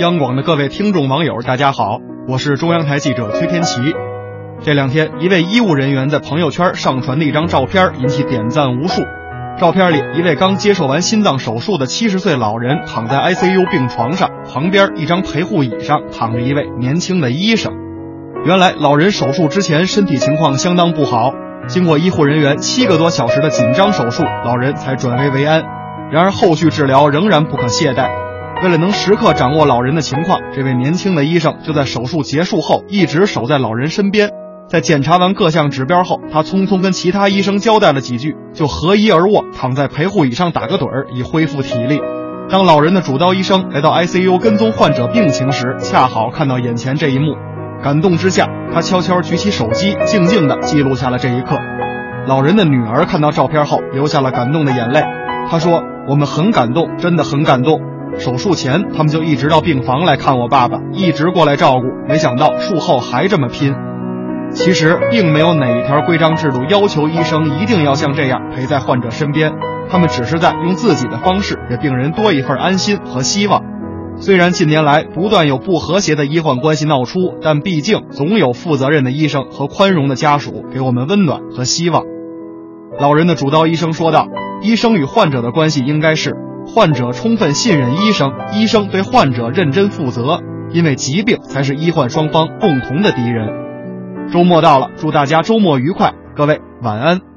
央广的各位听众网友，大家好，我是中央台记者崔天琪。这两天，一位医务人员在朋友圈上传的一张照片引起点赞无数。照片里，一位刚接受完心脏手术的七十岁老人躺在 ICU 病床上，旁边一张陪护椅上躺着一位年轻的医生。原来，老人手术之前身体情况相当不好，经过医护人员七个多小时的紧张手术，老人才转危为安。然而，后续治疗仍然不可懈怠。为了能时刻掌握老人的情况，这位年轻的医生就在手术结束后一直守在老人身边。在检查完各项指标后，他匆匆跟其他医生交代了几句，就合衣而卧，躺在陪护椅上打个盹儿，以恢复体力。当老人的主刀医生来到 ICU 跟踪患者病情时，恰好看到眼前这一幕，感动之下，他悄悄举起手机，静静地记录下了这一刻。老人的女儿看到照片后，流下了感动的眼泪。她说：“我们很感动，真的很感动。手术前他们就一直到病房来看我爸爸，一直过来照顾，没想到术后还这么拼。其实并没有哪一条规章制度要求医生一定要像这样陪在患者身边，他们只是在用自己的方式给病人多一份安心和希望。虽然近年来不断有不和谐的医患关系闹出，但毕竟总有负责任的医生和宽容的家属给我们温暖和希望。”老人的主刀医生说道。医生与患者的关系应该是，患者充分信任医生，医生对患者认真负责，因为疾病才是医患双方共同的敌人。周末到了，祝大家周末愉快，各位晚安。